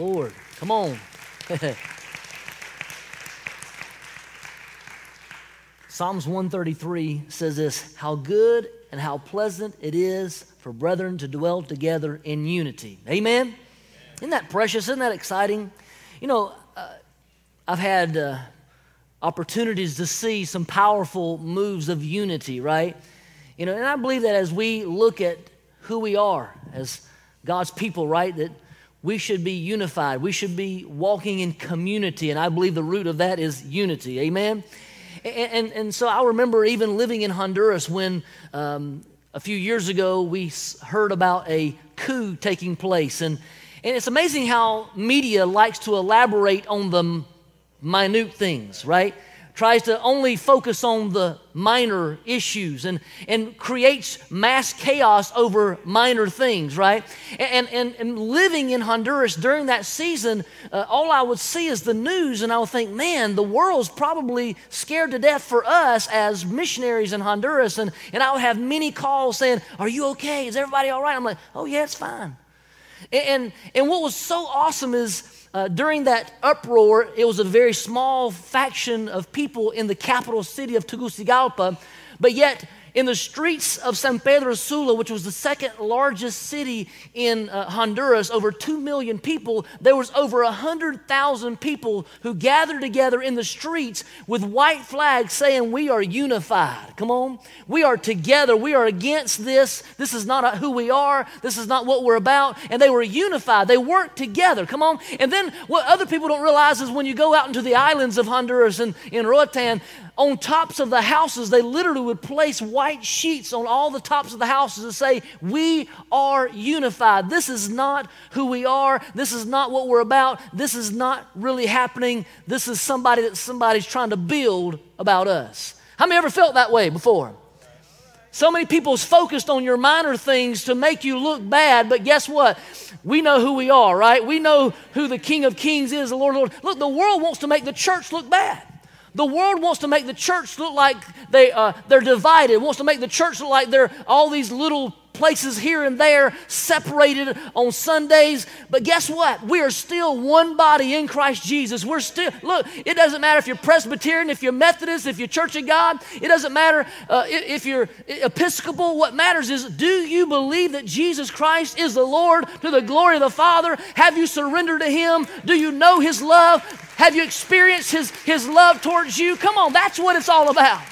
Lord, come on. Psalms 133 says this How good and how pleasant it is for brethren to dwell together in unity. Amen? Amen. Isn't that precious? Isn't that exciting? You know, uh, I've had uh, opportunities to see some powerful moves of unity, right? You know, and I believe that as we look at who we are as God's people, right, that we should be unified. We should be walking in community. And I believe the root of that is unity. Amen? And, and, and so I remember even living in Honduras when um, a few years ago we heard about a coup taking place. And, and it's amazing how media likes to elaborate on the minute things, right? Tries to only focus on the minor issues and, and creates mass chaos over minor things, right? And, and, and living in Honduras during that season, uh, all I would see is the news, and I would think, man, the world's probably scared to death for us as missionaries in Honduras. And, and I would have many calls saying, Are you okay? Is everybody all right? I'm like, Oh, yeah, it's fine. And, and, and what was so awesome is, uh, during that uproar, it was a very small faction of people in the capital city of Tegucigalpa, but yet in the streets of San Pedro Sula, which was the second largest city in uh, Honduras, over 2 million people, there was over 100,000 people who gathered together in the streets with white flags saying, we are unified. Come on. We are together. We are against this. This is not who we are. This is not what we're about. And they were unified. They worked together. Come on. And then what other people don't realize is when you go out into the islands of Honduras and in Roatan, on tops of the houses, they literally would place white sheets on all the tops of the houses to say, We are unified. This is not who we are. This is not what we're about. This is not really happening. This is somebody that somebody's trying to build about us. How many ever felt that way before? So many people's focused on your minor things to make you look bad, but guess what? We know who we are, right? We know who the King of Kings is, the Lord of Lords. Look, the world wants to make the church look bad. The world wants to make the church look like they, uh, they're divided, wants to make the church look like they're all these little places here and there separated on Sundays. But guess what? We are still one body in Christ Jesus. We're still, look, it doesn't matter if you're Presbyterian, if you're Methodist, if you're Church of God, it doesn't matter uh, if you're Episcopal. What matters is do you believe that Jesus Christ is the Lord to the glory of the Father? Have you surrendered to Him? Do you know His love? Have you experienced His, his love towards you? Come on, that's what it's all about.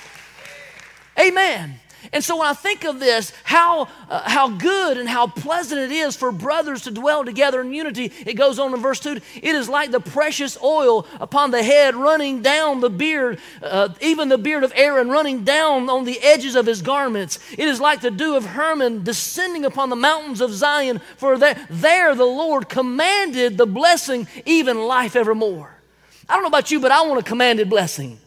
Amen. And so when I think of this, how, uh, how good and how pleasant it is for brothers to dwell together in unity, it goes on in verse 2 it is like the precious oil upon the head running down the beard, uh, even the beard of Aaron running down on the edges of his garments. It is like the dew of Hermon descending upon the mountains of Zion, for there, there the Lord commanded the blessing, even life evermore. I don't know about you, but I want a commanded blessing.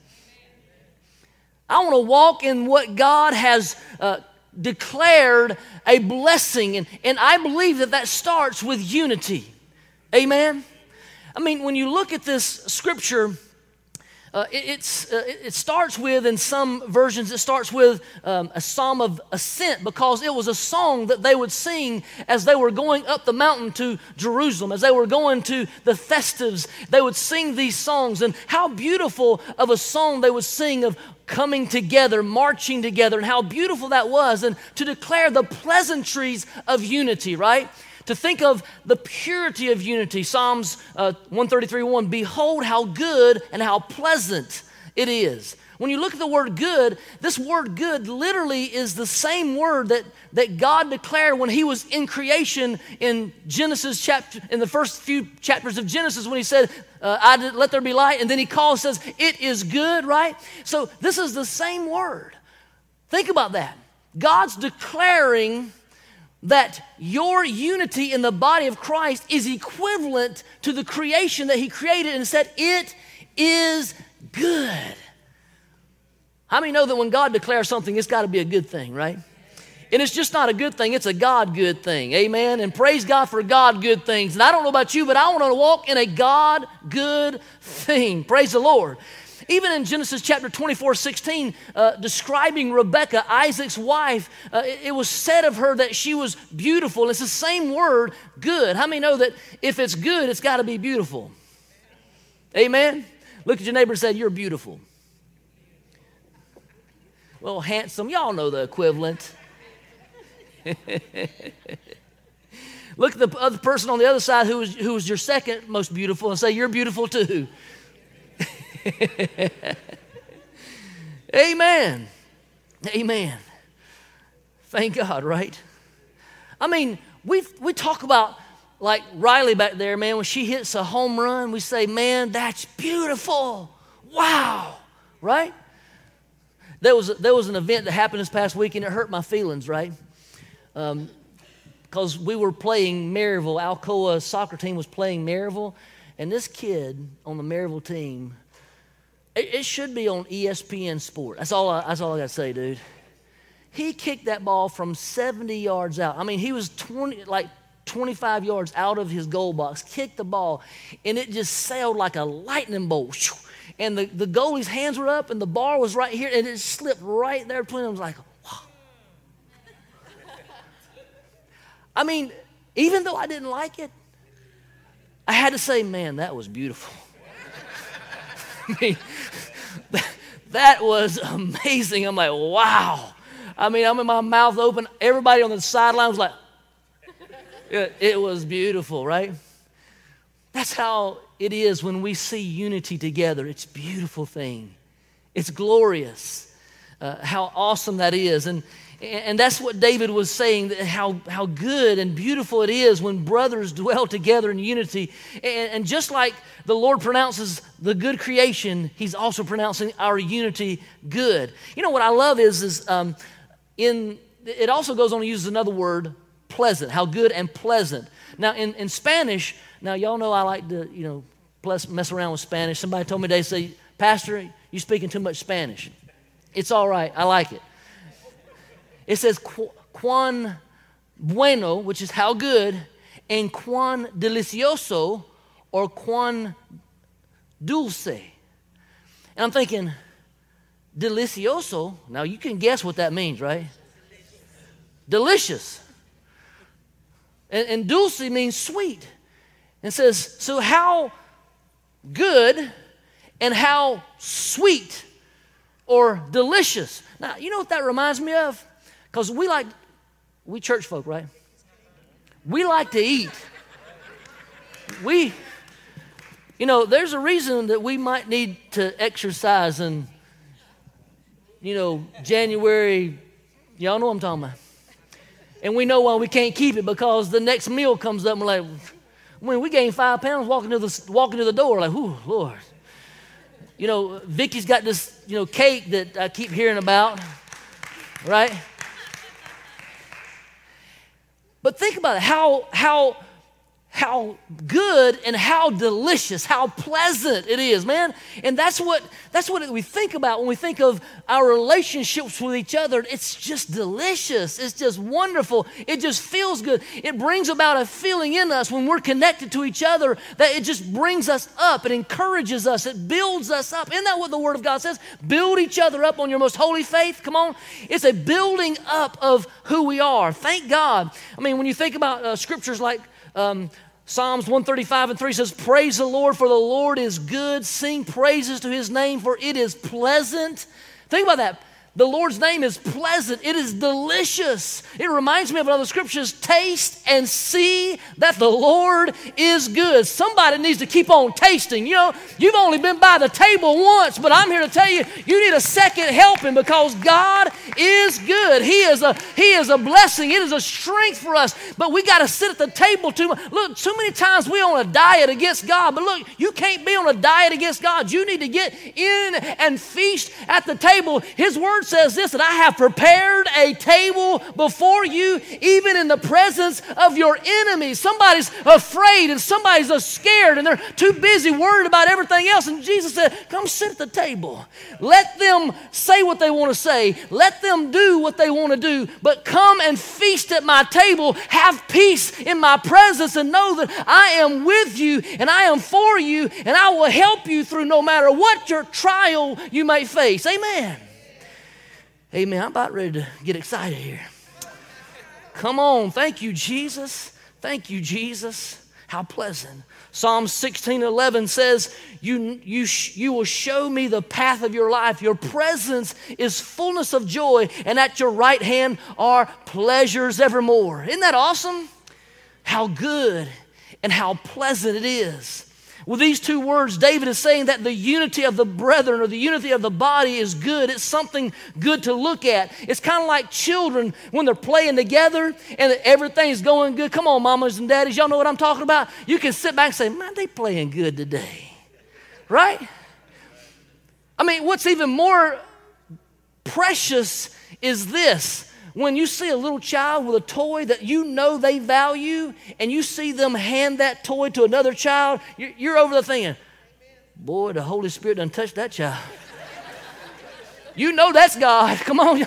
I want to walk in what God has uh, declared a blessing. And, and I believe that that starts with unity. Amen? I mean, when you look at this scripture, uh, it, uh, it starts with, in some versions, it starts with um, a psalm of ascent because it was a song that they would sing as they were going up the mountain to Jerusalem, as they were going to the festives. They would sing these songs, and how beautiful of a song they would sing of coming together, marching together, and how beautiful that was, and to declare the pleasantries of unity, right? to think of the purity of unity. Psalms uh, 133 1 Behold, how good and how pleasant it is. When you look at the word good, this word good literally is the same word that, that God declared when He was in creation in Genesis chapter, in the first few chapters of Genesis, when He said, uh, I did, let there be light, and then He calls, says, It is good, right? So this is the same word. Think about that. God's declaring that your unity in the body of Christ is equivalent to the creation that He created and said, It is good. How many know that when God declares something, it's got to be a good thing, right? And it's just not a good thing, it's a God good thing. Amen. And praise God for God good things. And I don't know about you, but I want to walk in a God good thing. Praise the Lord. Even in Genesis chapter 24, 16, uh, describing Rebekah, Isaac's wife, uh, it, it, was said of her that she was beautiful. It's the same word, good. How many know that if it's good, it's got to be beautiful? Amen? Look at your neighbor and say, You're beautiful. Well, handsome, y'all know the equivalent. Look at the other person on the other side who was, who was your second most beautiful and say, You're beautiful too. Amen. Amen. Thank God, right? I mean, we we talk about like Riley back there, man, when she hits a home run, we say, man, that's beautiful. Wow, right? There was, there was an event that happened this past week and it hurt my feelings, right? Because um, we were playing Maryville. Alcoa soccer team was playing Maryville, and this kid on the Maryville team it, it should be on ESPN Sport. That's all I, that's all I got to say, dude. He kicked that ball from 70 yards out. I mean, he was 20, like 25 yards out of his goal box, kicked the ball, and it just sailed like a lightning bolt. And the, the goalie's hands were up, and the bar was right here, and it slipped right there between them. I was like, wow. I mean, even though I didn't like it, I had to say, man, that was beautiful. I mean, that was amazing. I'm like, wow. I mean, I'm in my mouth open. Everybody on the sideline was like, it, it was beautiful, right? That's how it is when we see unity together. It's a beautiful thing. It's glorious. Uh, how awesome that is. And, and that's what David was saying how, how good and beautiful it is when brothers dwell together in unity. And, and just like the Lord pronounces the good creation, He's also pronouncing our unity good. You know what I love is, is um, in, it also goes on to use another word, pleasant, how good and pleasant. Now, in, in Spanish, now y'all know I like to, you know, plus mess around with Spanish. Somebody told me they say, Pastor, you speaking too much Spanish. It's all right. I like it. It says cuán bueno, which is how good, and cuán delicioso, or cuán dulce. And I'm thinking, delicioso, now you can guess what that means, right? Delicious. And, and dulce means sweet. And says, so how good and how sweet or delicious. Now, you know what that reminds me of? Because we like, we church folk, right? We like to eat. We, you know, there's a reason that we might need to exercise in, you know, January. Y'all know what I'm talking about. And we know why we can't keep it because the next meal comes up and we're like, when we gain five pounds walking to the, walking to the door, like, whoo, Lord. You know, Vicky's got this, you know, cake that I keep hearing about, right? But think about it, how, how how good and how delicious, how pleasant it is, man. And that's what that's what we think about when we think of our relationships with each other. It's just delicious. It's just wonderful. It just feels good. It brings about a feeling in us when we're connected to each other that it just brings us up. It encourages us. It builds us up. Isn't that what the Word of God says? Build each other up on your most holy faith. Come on. It's a building up of who we are. Thank God. I mean, when you think about uh, scriptures like um, Psalms 135 and 3 says, Praise the Lord, for the Lord is good. Sing praises to his name, for it is pleasant. Think about that. The Lord's name is pleasant. It is delicious. It reminds me of another scriptures taste and see that the Lord is good. Somebody needs to keep on tasting. You know, you've only been by the table once, but I'm here to tell you, you need a second helping because God is good. He is a He is a blessing. It is a strength for us. But we got to sit at the table too much. Look, too many times we on a diet against God. But look, you can't be on a diet against God. You need to get in and feast at the table. His word word says this that I have prepared a table before you, even in the presence of your enemies. Somebody's afraid and somebody's scared and they're too busy worried about everything else. And Jesus said, Come sit at the table. Let them say what they want to say, let them do what they want to do, but come and feast at my table. Have peace in my presence and know that I am with you and I am for you and I will help you through no matter what your trial you may face. Amen. Amen. I'm about ready to get excited here. Come on. Thank you, Jesus. Thank you, Jesus. How pleasant. Psalm 16 11 says, you, you, you will show me the path of your life. Your presence is fullness of joy, and at your right hand are pleasures evermore. Isn't that awesome? How good and how pleasant it is with these two words, David is saying that the unity of the brethren or the unity of the body is good. It's something good to look at. It's kind of like children when they're playing together and everything's going good. Come on, mamas and daddies, y'all know what I'm talking about? You can sit back and say, man, they playing good today. Right? I mean, what's even more precious is this when you see a little child with a toy that you know they value and you see them hand that toy to another child, you're, over the thinking, boy, the Holy Spirit doesn't touch that child. you know that's God. Come on.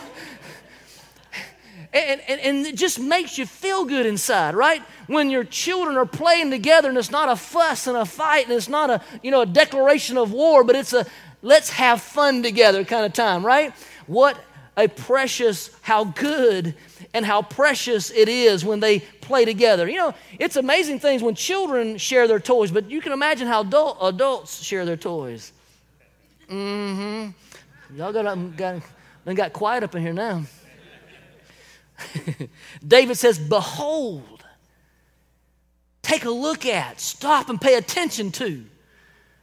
And, and, and, it just makes you feel good inside, right? When your children are playing together and it's not a fuss and a fight and it's not a, you know, a declaration of war, but it's a let's have fun together kind of time, right? What a precious, how good and how precious it is when they play together. You know, it's amazing things when children share their toys, but you can imagine how adult, adults share their toys. Mm-hmm. Y'all got, got, got quiet up in here now. David says, Behold, take a look at, stop and pay attention to.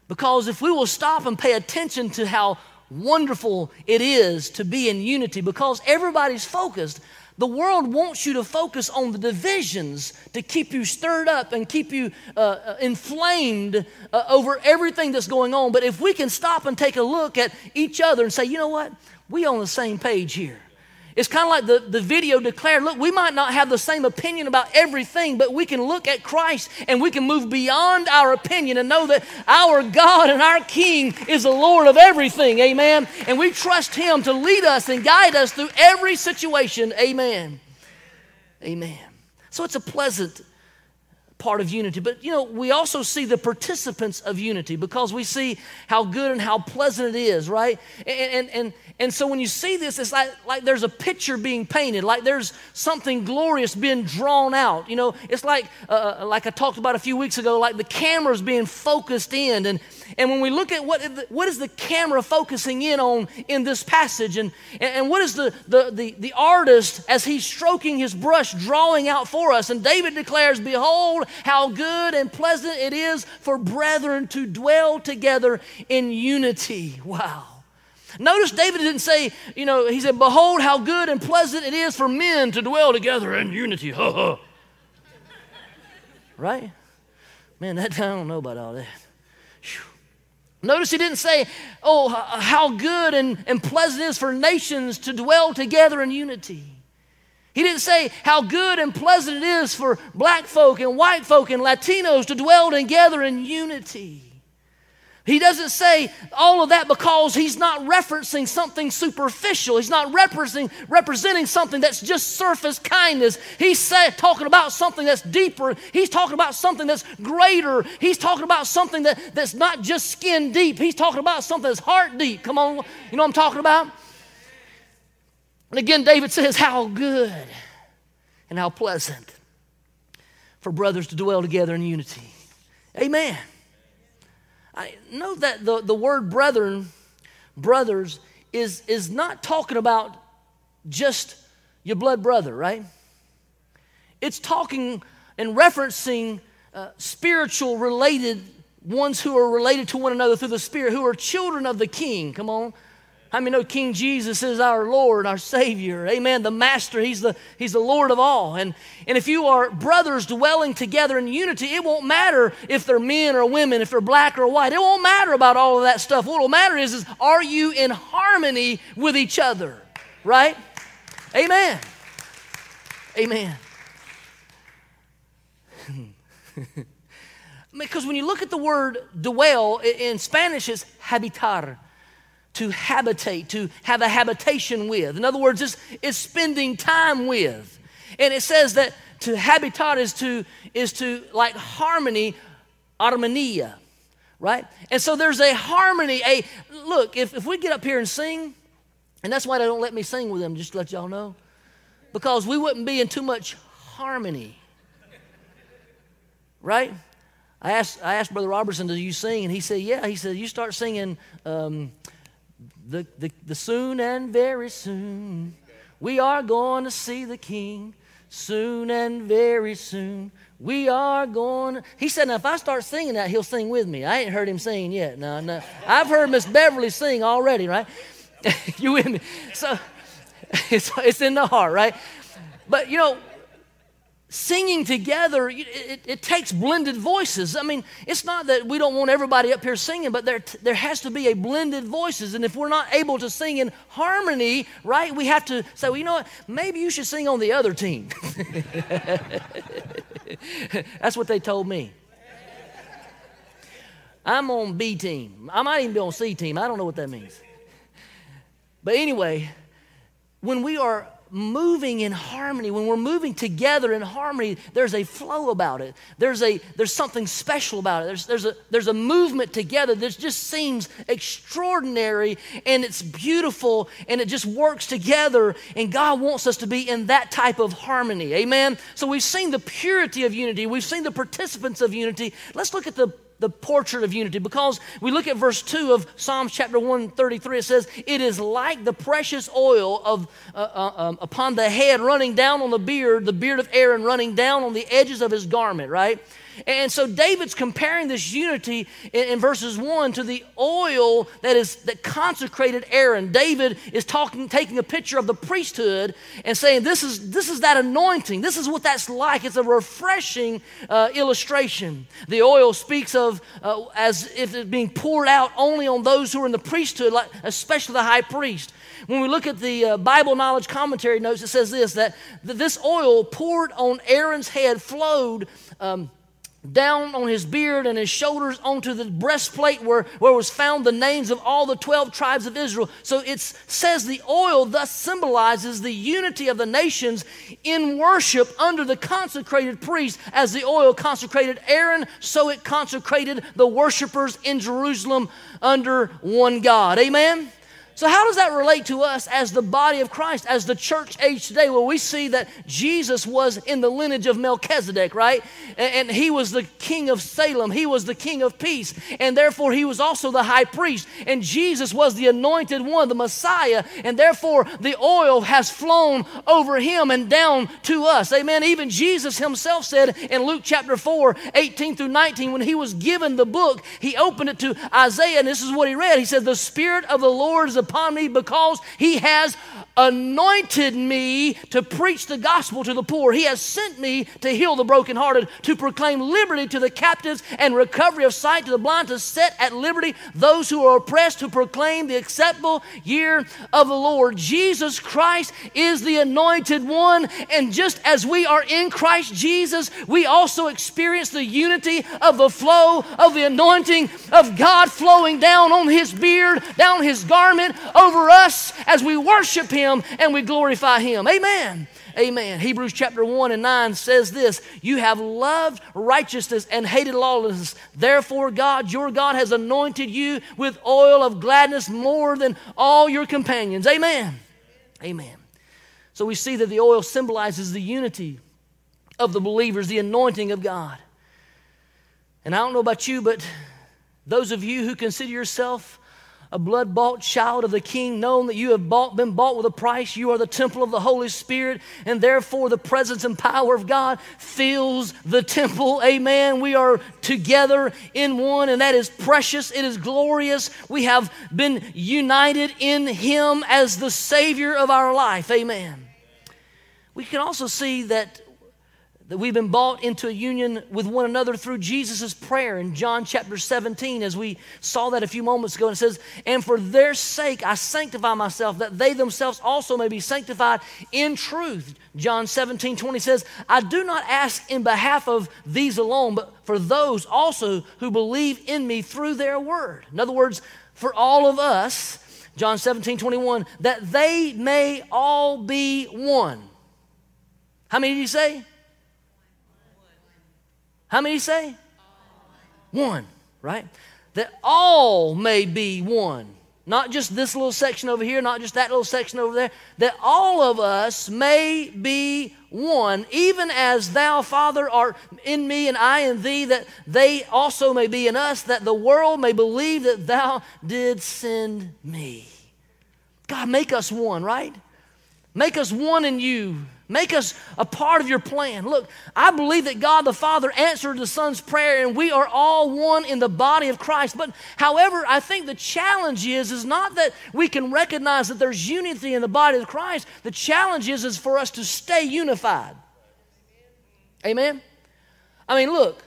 Because if we will stop and pay attention to how wonderful it is to be in unity because everybody's focused. The world wants you to focus on the divisions to keep you stirred up and keep you uh, uh, inflamed uh, over everything that's going on. But if we can stop and take a look at each other and say, you know what? We on the same page here. It's kind of like the, the video declared look, we might not have the same opinion about everything, but we can look at Christ and we can move beyond our opinion and know that our God and our King is the Lord of everything. Amen. And we trust Him to lead us and guide us through every situation. Amen. Amen. So it's a pleasant part of unity. But you know, we also see the participants of unity because we see how good and how pleasant it is, right? And, and, and, and so when you see this, it's like, like there's a picture being painted, like there's something glorious being drawn out. You know, it's like, uh, uh like I talked about a few weeks ago, like the camera's being focused in. And, and when we look at what, what is the camera focusing in on in this passage, and, and what is the, the, the, the artist as he's stroking his brush drawing out for us? And David declares, Behold, how good and pleasant it is for brethren to dwell together in unity. Wow. Notice David didn't say, you know, he said, Behold, how good and pleasant it is for men to dwell together in unity. Ha ha. right? Man, that, I don't know about all that. Notice he didn't say, Oh, how good and, and pleasant it is for nations to dwell together in unity. He didn't say how good and pleasant it is for black folk and white folk and Latinos to dwell together in unity. He doesn't say all of that because he's not referencing something superficial. He's not representing, representing something that's just surface kindness. He's say, talking about something that's deeper. He's talking about something that's greater. He's talking about something that, that's not just skin deep. He's talking about something that's heart deep. Come on, you know what I'm talking about? And again, David says, How good and how pleasant for brothers to dwell together in unity. Amen. I know that the, the word brethren, brothers, is, is not talking about just your blood brother, right? It's talking and referencing uh, spiritual related ones who are related to one another through the Spirit, who are children of the King. Come on. I mean, know King Jesus is our Lord, our Savior. Amen. The Master, He's the, he's the Lord of all. And, and if you are brothers dwelling together in unity, it won't matter if they're men or women, if they're black or white. It won't matter about all of that stuff. What will matter is, is are you in harmony with each other? Right? Amen. Amen. because when you look at the word dwell in Spanish, it's habitar to habitate, to have a habitation with. In other words, it's, it's spending time with. And it says that to habitat is to, is to like harmony, armonia, right? And so there's a harmony, a look, if, if we get up here and sing, and that's why they don't let me sing with them, just to let y'all know, because we wouldn't be in too much harmony, right? I asked, I asked Brother Robertson, do you sing? And he said, yeah. He said, you start singing, um, the, the, the soon and very soon. We are going to see the King soon and very soon. We are going. He said, now if I start singing that, he'll sing with me. I ain't heard him sing yet. No, no. I've heard Miss Beverly sing already, right? you with me? So it's, it's in the heart, right? But you know, singing together, it, it, it, takes blended voices. I mean, it's not that we don't want everybody up here singing, but there, there has to be a blended voices. And if we're not able to sing in harmony, right, we have to say, well, you know what, maybe you should sing on the other team. That's what they told me. I'm on B team. I might even be on C team. I don't know what that means. But anyway, when we are moving in harmony, when we're moving together in harmony, there's a flow about it. There's, a, there's something special about it. There's, there's, a, there's a movement together that just seems extraordinary and it's beautiful and it just works together. And God wants us to be in that type of harmony. Amen? So we've seen the purity of unity, we've seen the participants of unity. Let's look at the the portrait of unity because we look at verse 2 of Psalms chapter 133. It says, It is like the precious oil of, uh, uh, um, upon the head running down on the beard, the beard of Aaron running down on the edges of his garment, right? And so David's comparing this unity in, in, verses 1 to the oil that is that consecrated Aaron. David is talking, taking a picture of the priesthood and saying, This is, this is that anointing. This is what that's like. It's a refreshing uh, illustration. The oil speaks of uh, as if it's being poured out only on those who are in the priesthood, like, especially the high priest. When we look at the uh, Bible knowledge commentary notes, it says this that, that this oil poured on Aaron's head flowed. Um, down on his beard and his shoulders onto the breastplate where, where was found the names of all the 12 tribes of Israel. So it says the oil thus symbolizes the unity of the nations in worship under the consecrated priest. As the oil consecrated Aaron, so it consecrated the worshipers in Jerusalem under one God. Amen? So, how does that relate to us as the body of Christ, as the church age today? Well, we see that Jesus was in the lineage of Melchizedek, right? And, and, he was the king of Salem, he was the king of peace, and therefore he was also the high priest. And Jesus was the anointed one, the Messiah, and therefore the oil has flown over him and down to us. Amen. Even Jesus himself said in Luke chapter 4, 18 through 19, when he was given the book, he opened it to Isaiah, and this is what he read. He said, The Spirit of the Lord is upon me because he has anointed me to preach the gospel to the poor. He has sent me to heal the brokenhearted, to proclaim liberty to the captives and recovery of sight to the blind, to set at liberty those who are oppressed, to proclaim the acceptable year of the Lord. Jesus Christ is the anointed one, and just as we are in Christ Jesus, we also experience the unity of the flow of the anointing of God flowing down on his beard, down his garment, over us as we worship Him and we glorify Him. Amen. Amen. Hebrews chapter 1 and 9 says this You have loved righteousness and hated lawlessness. Therefore, God, your God, has anointed you with oil of gladness more than all your companions. Amen. Amen. So we see that the oil symbolizes the unity of the believers, the anointing of God. And I don't know about you, but those of you who consider yourself a blood bought child of the King, known that you have bought, been bought with a price. You are the temple of the Holy Spirit, and therefore the presence and power of God fills the temple. Amen. We are together in one, and that is precious. It is glorious. We have been united in Him as the Savior of our life. Amen. We can also see that that we've been bought into a union with one another through Jesus' prayer in John chapter 17, as we saw that a few moments ago. And it says, And for their sake I sanctify myself, that they themselves also may be sanctified in truth. John 17, 20 says, I do not ask in behalf of these alone, but for those also who believe in me through their word. In other words, for all of us, John 17, 21, that they may all be one. How many did you say? How many say? One, right? That all may be one. Not just this little section over here, not just that little section over there. That all of us may be one, even as thou, Father, art in me and I in thee, that they also may be in us, that the world may believe that thou did send me. God, make us one, right? Make us one in you Make us a part of your plan. Look, I believe that God the Father answered the Son's prayer and we are all one in the body of Christ. But however, I think the challenge is is not that we can recognize that there's unity in the body of Christ. The challenge is is for us to stay unified. Amen. I mean, look,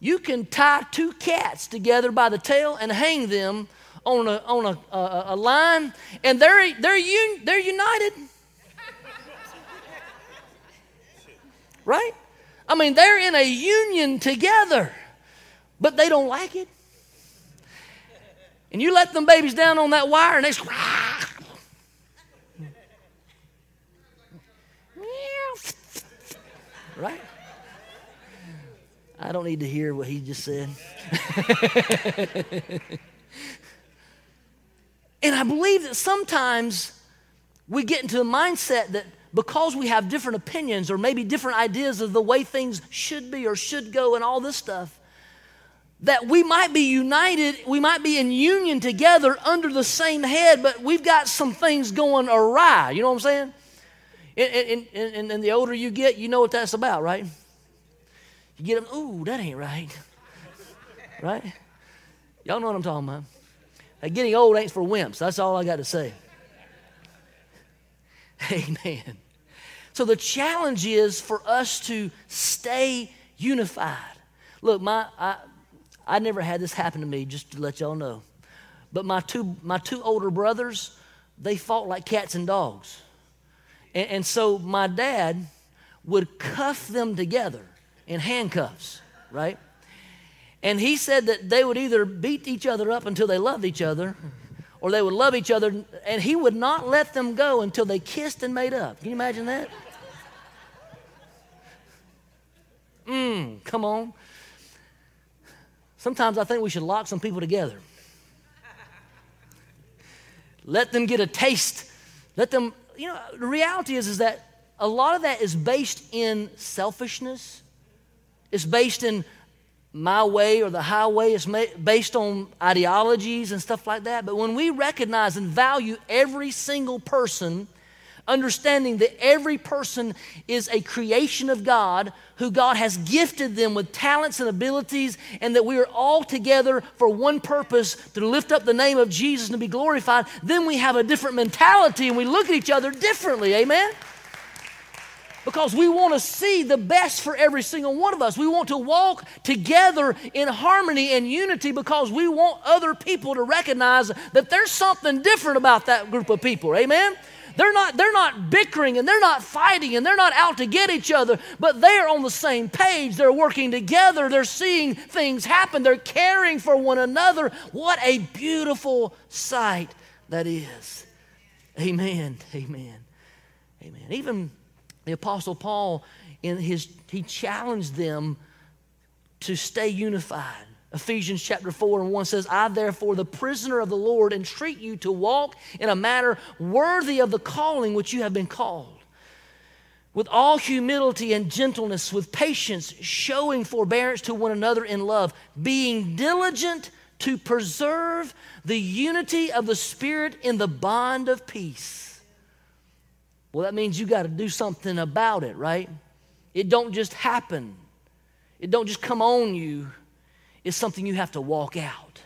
you can tie two cats together by the tail and hang them on a, on a, a, a line, and they're, they're, un, they're united. Right? I mean, they're in a union together, but they don't like it. And you let them babies down on that wire and they right? I don't need to hear what he just said. and I believe that sometimes we get into a mindset that because we have different opinions or maybe different ideas of the way things should be or should go and all this stuff, that we might be united, we might be in union together under the same head, but we've got some things going awry. You know what I'm saying? And, and, and, and the older you get, you know what that's about, right? You get them, ooh, that ain't right. right? Y'all know what I'm talking about. Getting old ain't for wimps. That's all I got to say. Amen. So the challenge is for us to stay unified. Look, my I, I never had this happen to me, just to let y'all know. But my two my two older brothers, they fought like cats and dogs. And, and so my dad would cuff them together in handcuffs, right? And he said that they would either beat each other up until they loved each other, or they would love each other, and he would not let them go until they kissed and made up. Can you imagine that? Mmm, come on. Sometimes I think we should lock some people together. Let them get a taste. Let them, you know, the reality is, is that a lot of that is based in selfishness. It's based in my way or the highway. It's based on ideologies and stuff like that. But when we recognize and value every single person understanding that every person is a creation of God, who God has gifted them with talents and abilities, and that we are all together for one purpose to lift up the name of Jesus and to be glorified, then we have a different mentality and we look at each other differently. Amen? because we want to see the best for every single one of us. We want to walk together in harmony and unity because we want other people to recognize that there's something different about that group of people. Amen? They're not, they're not bickering and they're not fighting and they're not out to get each other, but they're on the same page. They're working together. They're seeing things happen. They're caring for one another. What a beautiful sight that is. Amen. Amen. Amen. Even the Apostle Paul, in his, he challenged them to stay unified. Ephesians chapter 4 and 1 says, I therefore, the prisoner of the Lord, entreat you to walk in a manner worthy of the calling which you have been called. With all humility and gentleness, with patience, showing forbearance to one another in love, being diligent to preserve the unity of the Spirit in the bond of peace. Well, that means you got to do something about it, right? It don't just happen. It don't just come on you. It's something you have to walk out.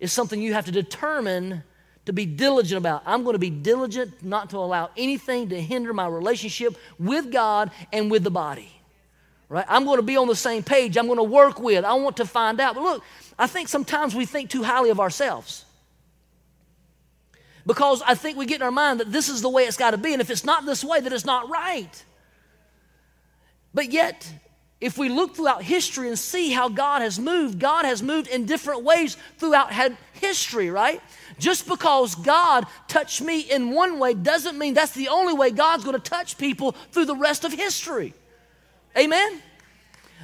It's something you have to determine to be diligent about. I'm going to be diligent not to allow anything to hinder my relationship with God and with the body. Right? I'm going to be on the same page. I'm going to work with. I want to find out. But look, I think sometimes we think too highly of ourselves. Because I think we get in our mind that this is the way it's got to be. And if it's not this way, then it's not right. But yet, if we look throughout history and see how God has moved, God has moved in different ways throughout history, right? Just because God touched me in one way doesn't mean that's the only way God's going to touch people through the rest of history. Amen?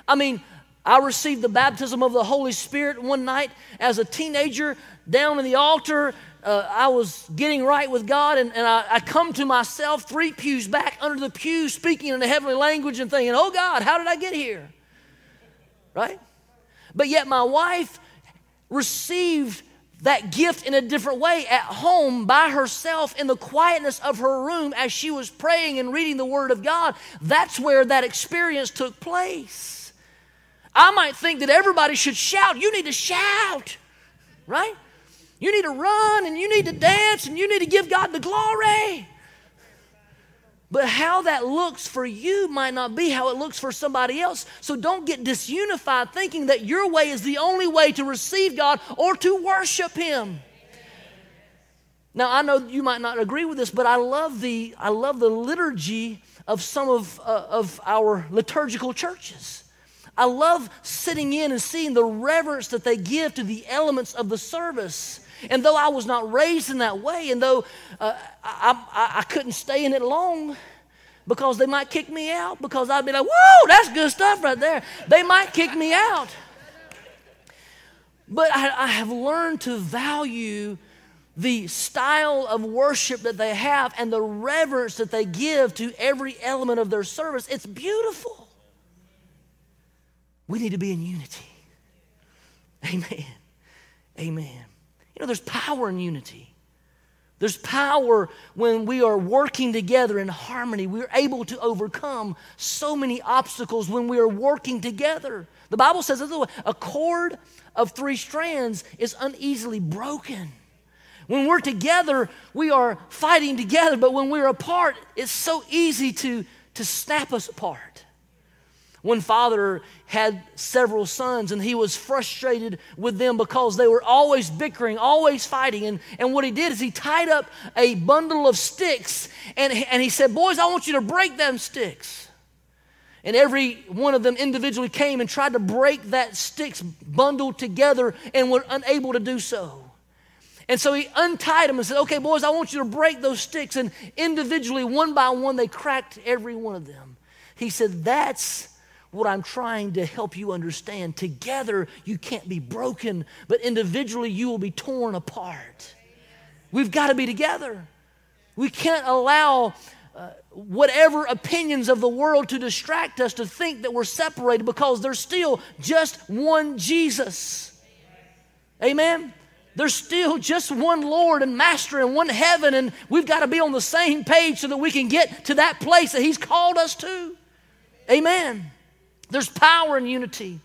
I mean, I received the baptism of the Holy Spirit one night as a teenager down in the altar. Uh, I was getting right with God, and, and I, I, come to myself three pews back under the pew, speaking in a heavenly language and thinking, Oh God, how did I get here? Right? But yet, my wife received that gift in a different way at home by herself in the quietness of her room as she was praying and reading the Word of God. That's where that experience took place. I might think that everybody should shout. You need to shout, right? You need to run and you need to dance and you need to give God the glory. But how that looks for you might not be how it looks for somebody else. So don't get disunified thinking that your way is the only way to receive God or to worship Him. Now I know you might not agree with this, but I love the I love the liturgy of some of uh, of our liturgical churches. I love sitting in and seeing the reverence that they give to the elements of the service. And though I was not raised in that way, and though uh, I, I, I couldn't stay in it long, because they might kick me out because I'd be like, whoa, that's good stuff right there. They might kick me out. But I, I, have learned to value the style of worship that they have and the reverence that they give to every element of their service. It's beautiful. We need to be in unity. Amen. Amen. You know, there's power in unity. There's power when we are working together in harmony. We're able to overcome so many obstacles when we are working together. The Bible says a cord of three strands is uneasily broken. When we're together, we are fighting together, but when we're apart, it's so easy to, to snap us apart. One father had several sons and he was frustrated with them because they were always bickering, always fighting. And, and what he did is he tied up a bundle of sticks and, and he said, Boys, I want you to break them sticks. And every one of them individually came and tried to break that sticks bundled together and were unable to do so. And so he untied them and said, Okay, boys, I want you to break those sticks. And individually, one by one, they cracked every one of them. He said, That's what I'm trying to help you understand. Together, you can't be broken, but individually, you will be torn apart. We've got to be together. We can't allow uh, whatever opinions of the world to distract us to think that we're separated because there's still just one Jesus. Amen? There's still just one Lord and Master and one heaven, and we've got to be on the same page so that we can get to that place that He's called us to. Amen. There's power in unity.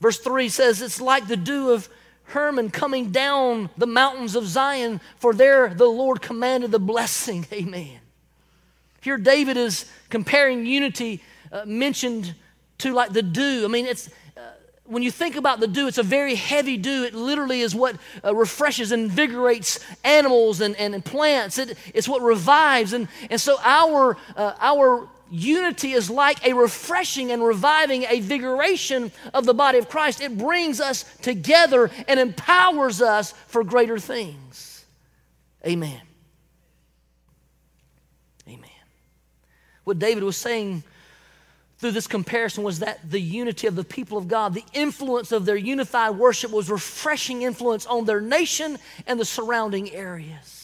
Verse 3 says, It's like the dew of Hermon coming down the mountains of Zion, for there the Lord commanded the blessing. Amen. Here, David is comparing unity uh, mentioned to like the dew. I mean, it's. Uh, when you think about the dew, it's a very heavy dew. It literally is what uh, refreshes and invigorates animals and, and, and plants. It, it's what revives. And, and so our, uh, our unity is like a refreshing and reviving, a vigoration of the body of Christ. It brings us together and empowers us for greater things. Amen. Amen. What David was saying through this comparison was that the unity of the people of God, the influence of their unified worship was refreshing influence on their nation and the surrounding areas.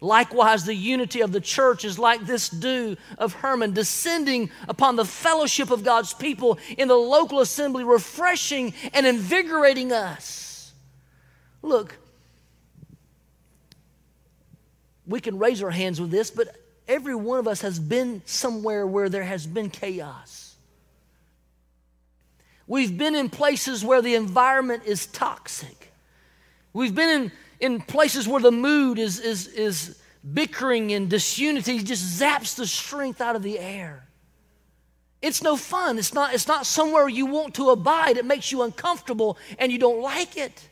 Likewise, the unity of the church is like this dew of Hermon descending upon the fellowship of God's people in the local assembly, refreshing and invigorating us. Look, we can raise our hands with this, but every one of us has been somewhere where there has been chaos. We've been in places where the environment is toxic. We've been in, in places where the mood is, is, is bickering and disunity just zaps the strength out of the air. It's no fun. It's not, it's not somewhere you want to abide. It makes you uncomfortable and you don't like it.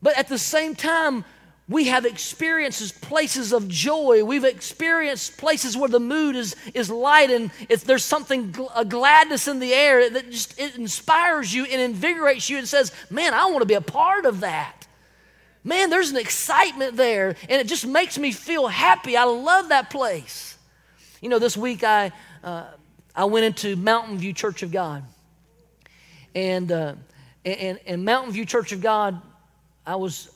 But at the same time, we have experiences, places of joy. We've experienced places where the mood is, is light and if there's something, a gladness in the air that just it inspires you and invigorates you and says, Man, I want to be a part of that. Man, there's an excitement there and it just makes me feel happy. I love that place. You know, this week I, uh, I went into Mountain View Church of God. And, uh, and, and Mountain View Church of God, I was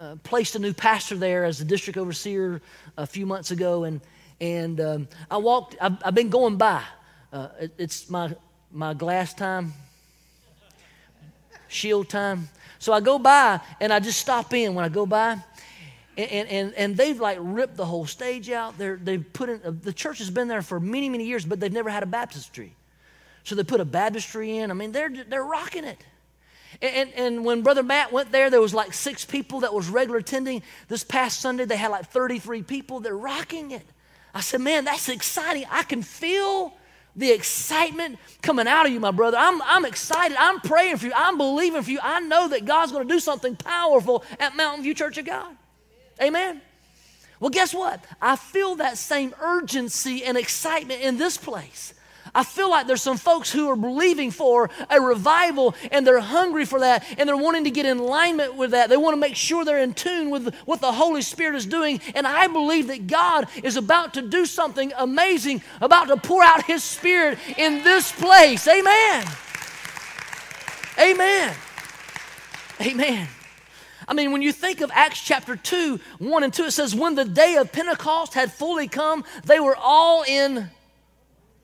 uh, placed a new pastor there as the district overseer a few months ago, and and um, I walked. I've, I've, been going by. Uh, it, it's my my glass time, shield time. So I go by and I just stop in when I go by, and and, and they've like ripped the whole stage out. They're they've put in uh, the church has been there for many many years, but they've never had a baptistry. So they put a baptistry in. I mean, they're they're rocking it. And, and, when Brother Matt went there, there was like six people that was regular attending. This past Sunday, they had like 33 people. They're rocking it. I said, man, that's exciting. I can feel the excitement coming out of you, my brother. I'm, I'm excited. I'm praying for you. I'm believing for you. I know that God's going to do something powerful at Mountain View Church of God. Amen. Well, guess what? I feel that same urgency and excitement in this place. I feel like there's some folks who are believing for a revival and they're hungry for that and they're wanting to get in alignment with that. They want to make sure they're in tune with what the Holy Spirit is doing. And I believe that God is about to do something amazing, about to pour out His Spirit in this place. Amen. Amen. Amen. I mean, when you think of Acts chapter 2, 1 and 2, it says, When the day of Pentecost had fully come, they were all in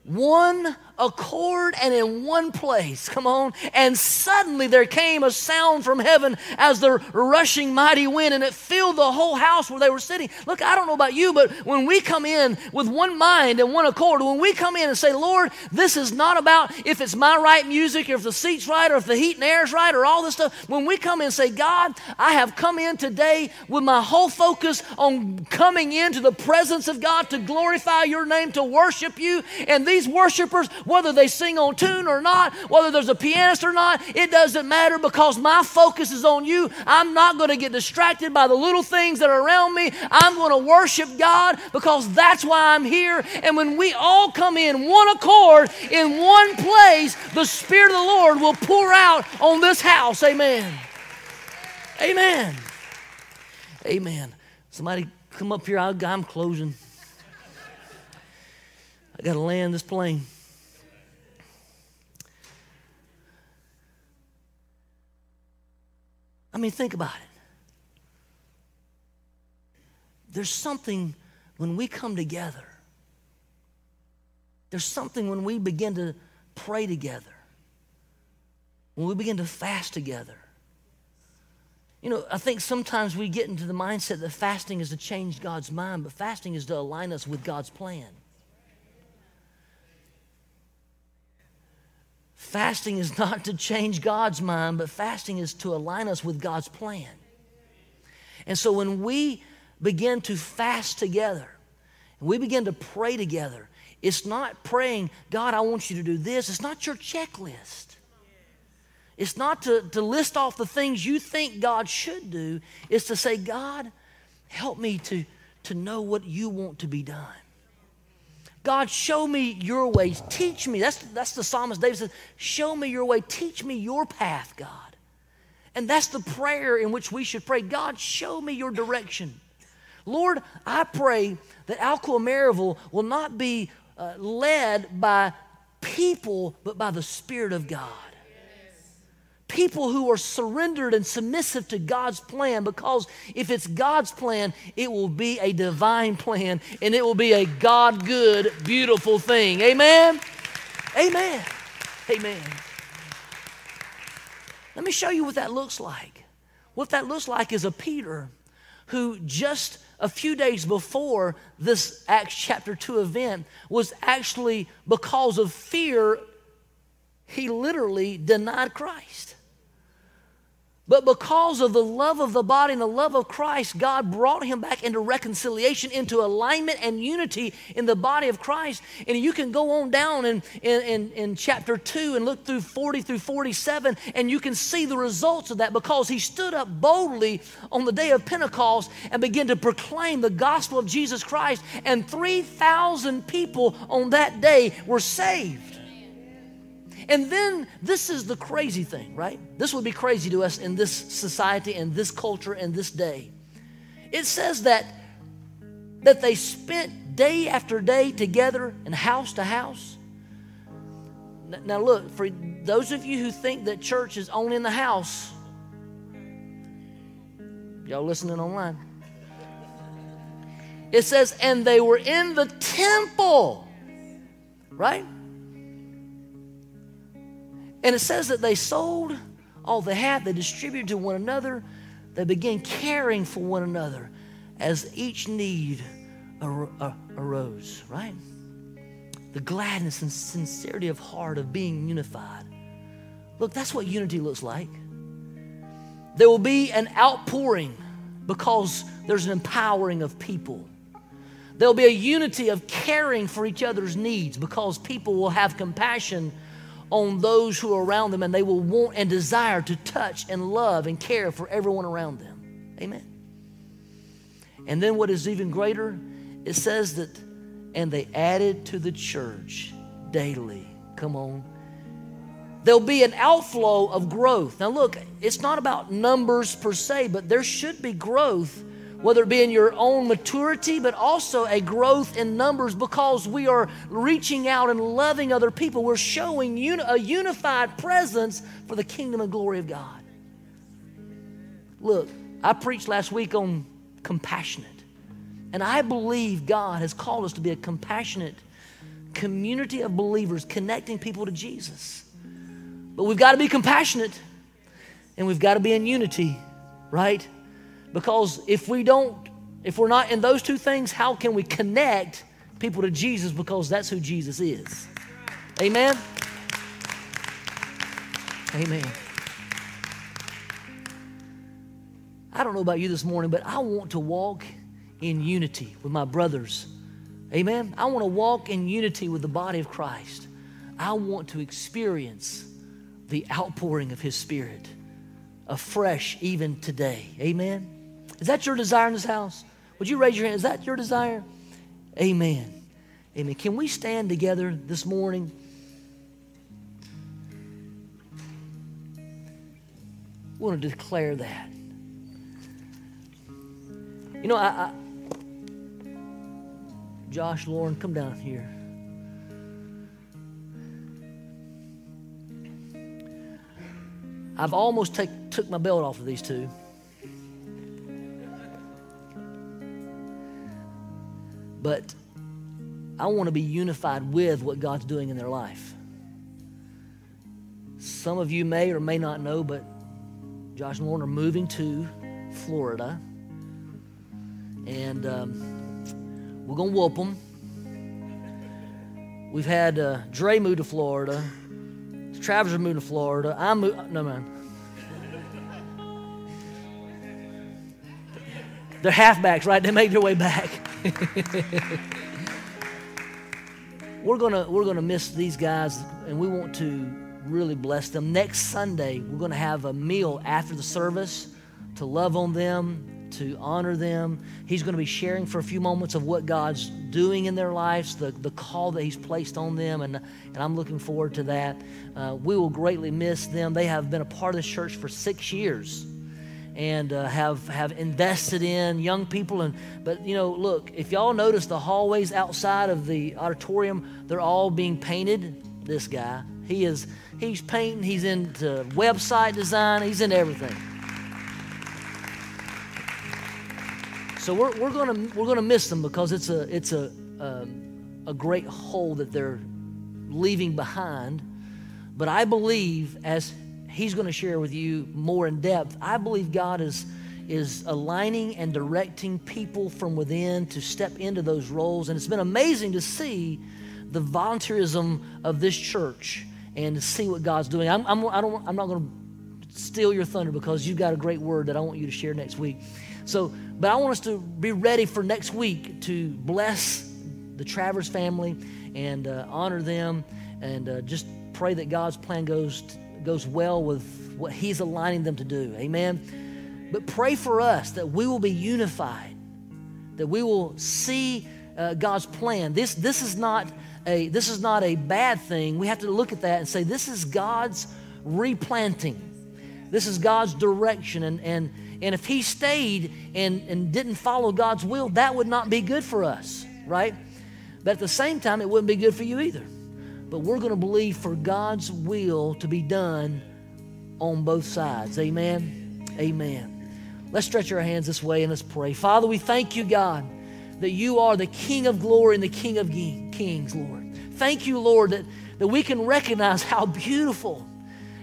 one accord and in one place. Come on. And suddenly there came a sound from heaven as the rushing mighty wind, and it filled the whole house where they were sitting. Look, I don't know about you, but when we come in with one mind and one accord, when we come in and say, Lord, this is not about if it's my right music or if the seat's right or if the heat and air is right or all this stuff. When we come in and say, God, I have come in today with my whole focus on coming into the presence of God to glorify your name, to worship you, and these worshipers whether they sing on tune or not, whether there's a pianist or not, it doesn't matter because my focus is on you. I'm not going to get distracted by the little things that are around me. I'm going to worship God because that's why I'm here. And when we all come in one accord, in one place, the Spirit of the Lord will pour out on this house. Amen. Amen. Amen. Somebody come up here. I'm closing. I got to land this plane. I mean, think about it. There's something when we come together, there's something when we begin to pray together, when we begin to fast together. You know, I think sometimes we get into the mindset that fasting is to change God's mind, but fasting is to align us with God's plan. Fasting is not to change God's mind, but fasting is to align us with God's plan. And so when we begin to fast together, and we begin to pray together, it's not praying, God, I want you to do this. It's not your checklist. It's not to, to list off the things you think God should do. It's to say, God, help me to, to know what you want to be done. God, show me your ways. Teach me. That's, that's the psalmist David says, Show me your way. Teach me your path, God. And that's the prayer in which we should pray God, show me your direction. Lord, I pray that Alcoa Maryville will not be uh, led by people, but by the Spirit of God people who are surrendered and submissive to God's plan because if it's God's plan, it will be a divine plan and it will be a God good, beautiful thing. Amen? Amen. Amen. Let me show you what that looks like. What that looks like is a Peter who just a few days before this Acts chapter 2 event was actually because of fear, he literally denied Christ. But because of the love of the body and the love of Christ, God brought him back into reconciliation, into alignment and unity in the body of Christ. And you can go on down in, in, in, chapter 2 and look through 40 through 47, and you can see the results of that because he stood up boldly on the day of Pentecost and began to proclaim the gospel of Jesus Christ. And 3,000 people on that day were saved. And then this is the crazy thing, right? This would be crazy to us in this society and this culture and this day. It says that that they spent day after day together and house to house. Now look, for those of you who think that church is only in the house, y'all listening online. It says, and they were in the temple, right? And it says that they sold all they had, they distributed to one another, they began caring for one another as each need uh, arose, right? The gladness and sincerity of heart of being unified. Look, that's what unity looks like. There will be an outpouring because there's an empowering of people. There'll be a unity of caring for each other's needs because people will have compassion on those who are around them and they will want and desire to touch and love and care for everyone around them. Amen. And then what is even greater, it says that, and they added to the church daily. Come on. There'll be an outflow of growth. Now, look, it's not about numbers per se, but there should be growth whether it be in your own maturity, but also a growth in numbers because we are reaching out and loving other people. We're showing uni- a unified presence for the kingdom and glory of God. Look, I preached last week on compassionate, and I believe God has called us to be a compassionate community of believers connecting people to Jesus. But we've got to be compassionate and we've got to be in unity, right? Because if we don't, if we're not in those two things, how can we connect people to Jesus? Because that's who Jesus is. Amen? Amen. I don't know about you this morning, but I want to walk in unity with my brothers. Amen. I want to walk in unity with the body of Christ. I want to experience the outpouring of His Spirit afresh even today. Amen. Is that your desire in this house? Would you raise your hand? Is that your desire? Amen. Amen. Can we stand together this morning? We want to declare that. You know, I, I Josh, Lauren, come down here. I've almost take, took my belt off of these two. But I want to be unified with what God's doing in their life. Some of you may or may not know, but Josh and Lauren are moving to Florida. And um, we're going to whoop them. We've had uh, Dre move to Florida. Travis moving to Florida. I'm moving. No, man. They're halfbacks, right? They make their way back. we're gonna we're gonna miss these guys, and we want to really bless them. Next Sunday, we're gonna have a meal after the service to love on them, to honor them. He's to be sharing for a few moments of what God's doing in their lives, the, the call that He's placed on them, and, and I'm looking forward to that. Uh, we will greatly miss them. They have been a part of this church for six years and uh, have have invested in young people. And but you know look if y'all notice the hallways outside of the auditorium they're all being painted. This guy he is he's painting he's into website design he's in everything. So we're, we're gonna we're gonna miss them because it's a it's a um, a great hole that they're leaving behind. But i believe as he's going to share with you more in depth. I believe God is is aligning and directing people from within to step into those roles. And it's been amazing to see the volunteerism of this church and to see what God's doing. I'm, I'm, I don't, I'm not going to steal your thunder because you've got a great word that I want you to share next week. So, but I want us to be ready for next week to bless the Travers family and uh, honor them and uh, just pray that God's plan goes, goes well with what He's aligning them to do. Amen. But pray for us that we will be unified, that we will see uh, God's plan. This, this, is not a, this is not a bad thing. We have to look at that and say, this is God's replanting. This is God's direction. And, and, and if He stayed and, and didn't follow God's will, that would not be good for us, right? But at the same time, it wouldn't be good for you either. But we're going to believe for God's will to be done on both sides. Amen. Amen. Let's stretch our hands this way and let's pray. Father, we thank you, God, that you are the King of glory and the King of kings, Lord. Thank you, Lord, that, that we can recognize how beautiful,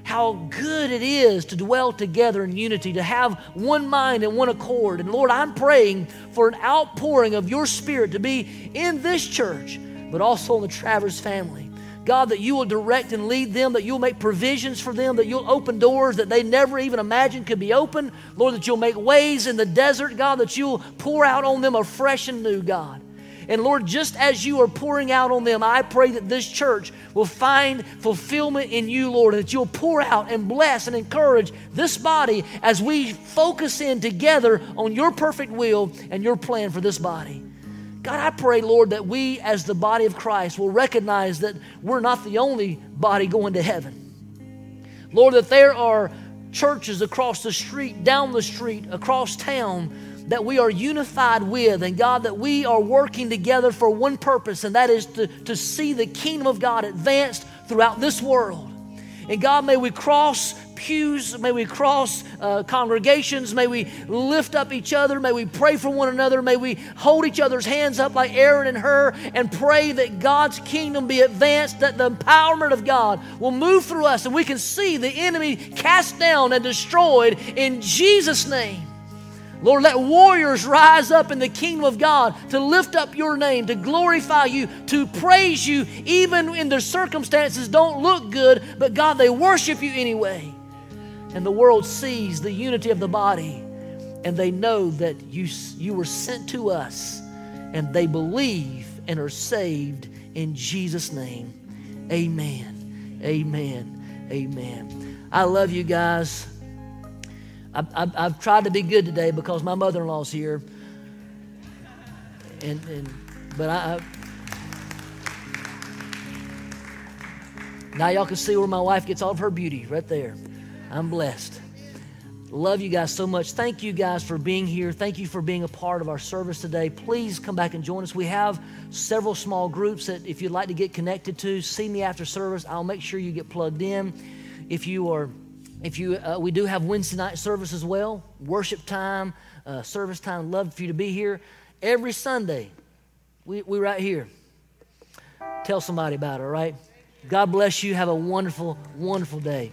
how good it is to dwell together in unity, to have one mind and one accord. And Lord, I'm praying for an outpouring of your Spirit to be in this church, but also in the Travers family. God, that you will direct and lead them, that you'll make provisions for them, that you'll open doors that they never even imagined could be open. Lord, that you'll make ways in the desert, God, that you'll pour out on them a fresh and new, God. And Lord, just as you are pouring out on them, I pray that this church will find fulfillment in you, Lord, that you'll pour out and bless and encourage this body as we focus in together on your perfect will and your plan for this body. God, I pray, Lord, that we as the body of Christ will recognize that we're not the only body going to heaven. Lord, that there are churches across the street, down the street, across town that we are unified with, and God, that we are working together for one purpose, and that is to, to see the kingdom of God advanced throughout this world. And God, may we cross pews, may we cross uh, congregations, may we lift up each other, may we pray for one another, may we hold each other's hands up like Aaron and Hur and pray that God's kingdom be advanced, that the empowerment of God will move through us and we can see the enemy cast down and destroyed in Jesus' name. Lord, let warriors rise up in the kingdom of God to lift up your name, to glorify you, to praise you, even when their circumstances don't look good, but God, they worship you anyway. And the world sees the unity of the body, and they know that you, you were sent to us, and they believe and are saved in Jesus' name. Amen. Amen. Amen. I love you guys. I've, I've, I've tried to be good today because my mother in law's here. And, and but I, I now y'all can see where my wife gets all of her beauty right there. I'm blessed. Love you guys so much. Thank you guys for being here. Thank you for being a part of our service today. Please come back and join us. We have several small groups that if you'd like to get connected to, see me after service. I'll make sure you get plugged in. If you are if you, uh, we do have Wednesday night service as well, worship time, uh, service time. Love for you to be here every Sunday. We we right here. Tell somebody about it. All right. God bless you. Have a wonderful, wonderful day.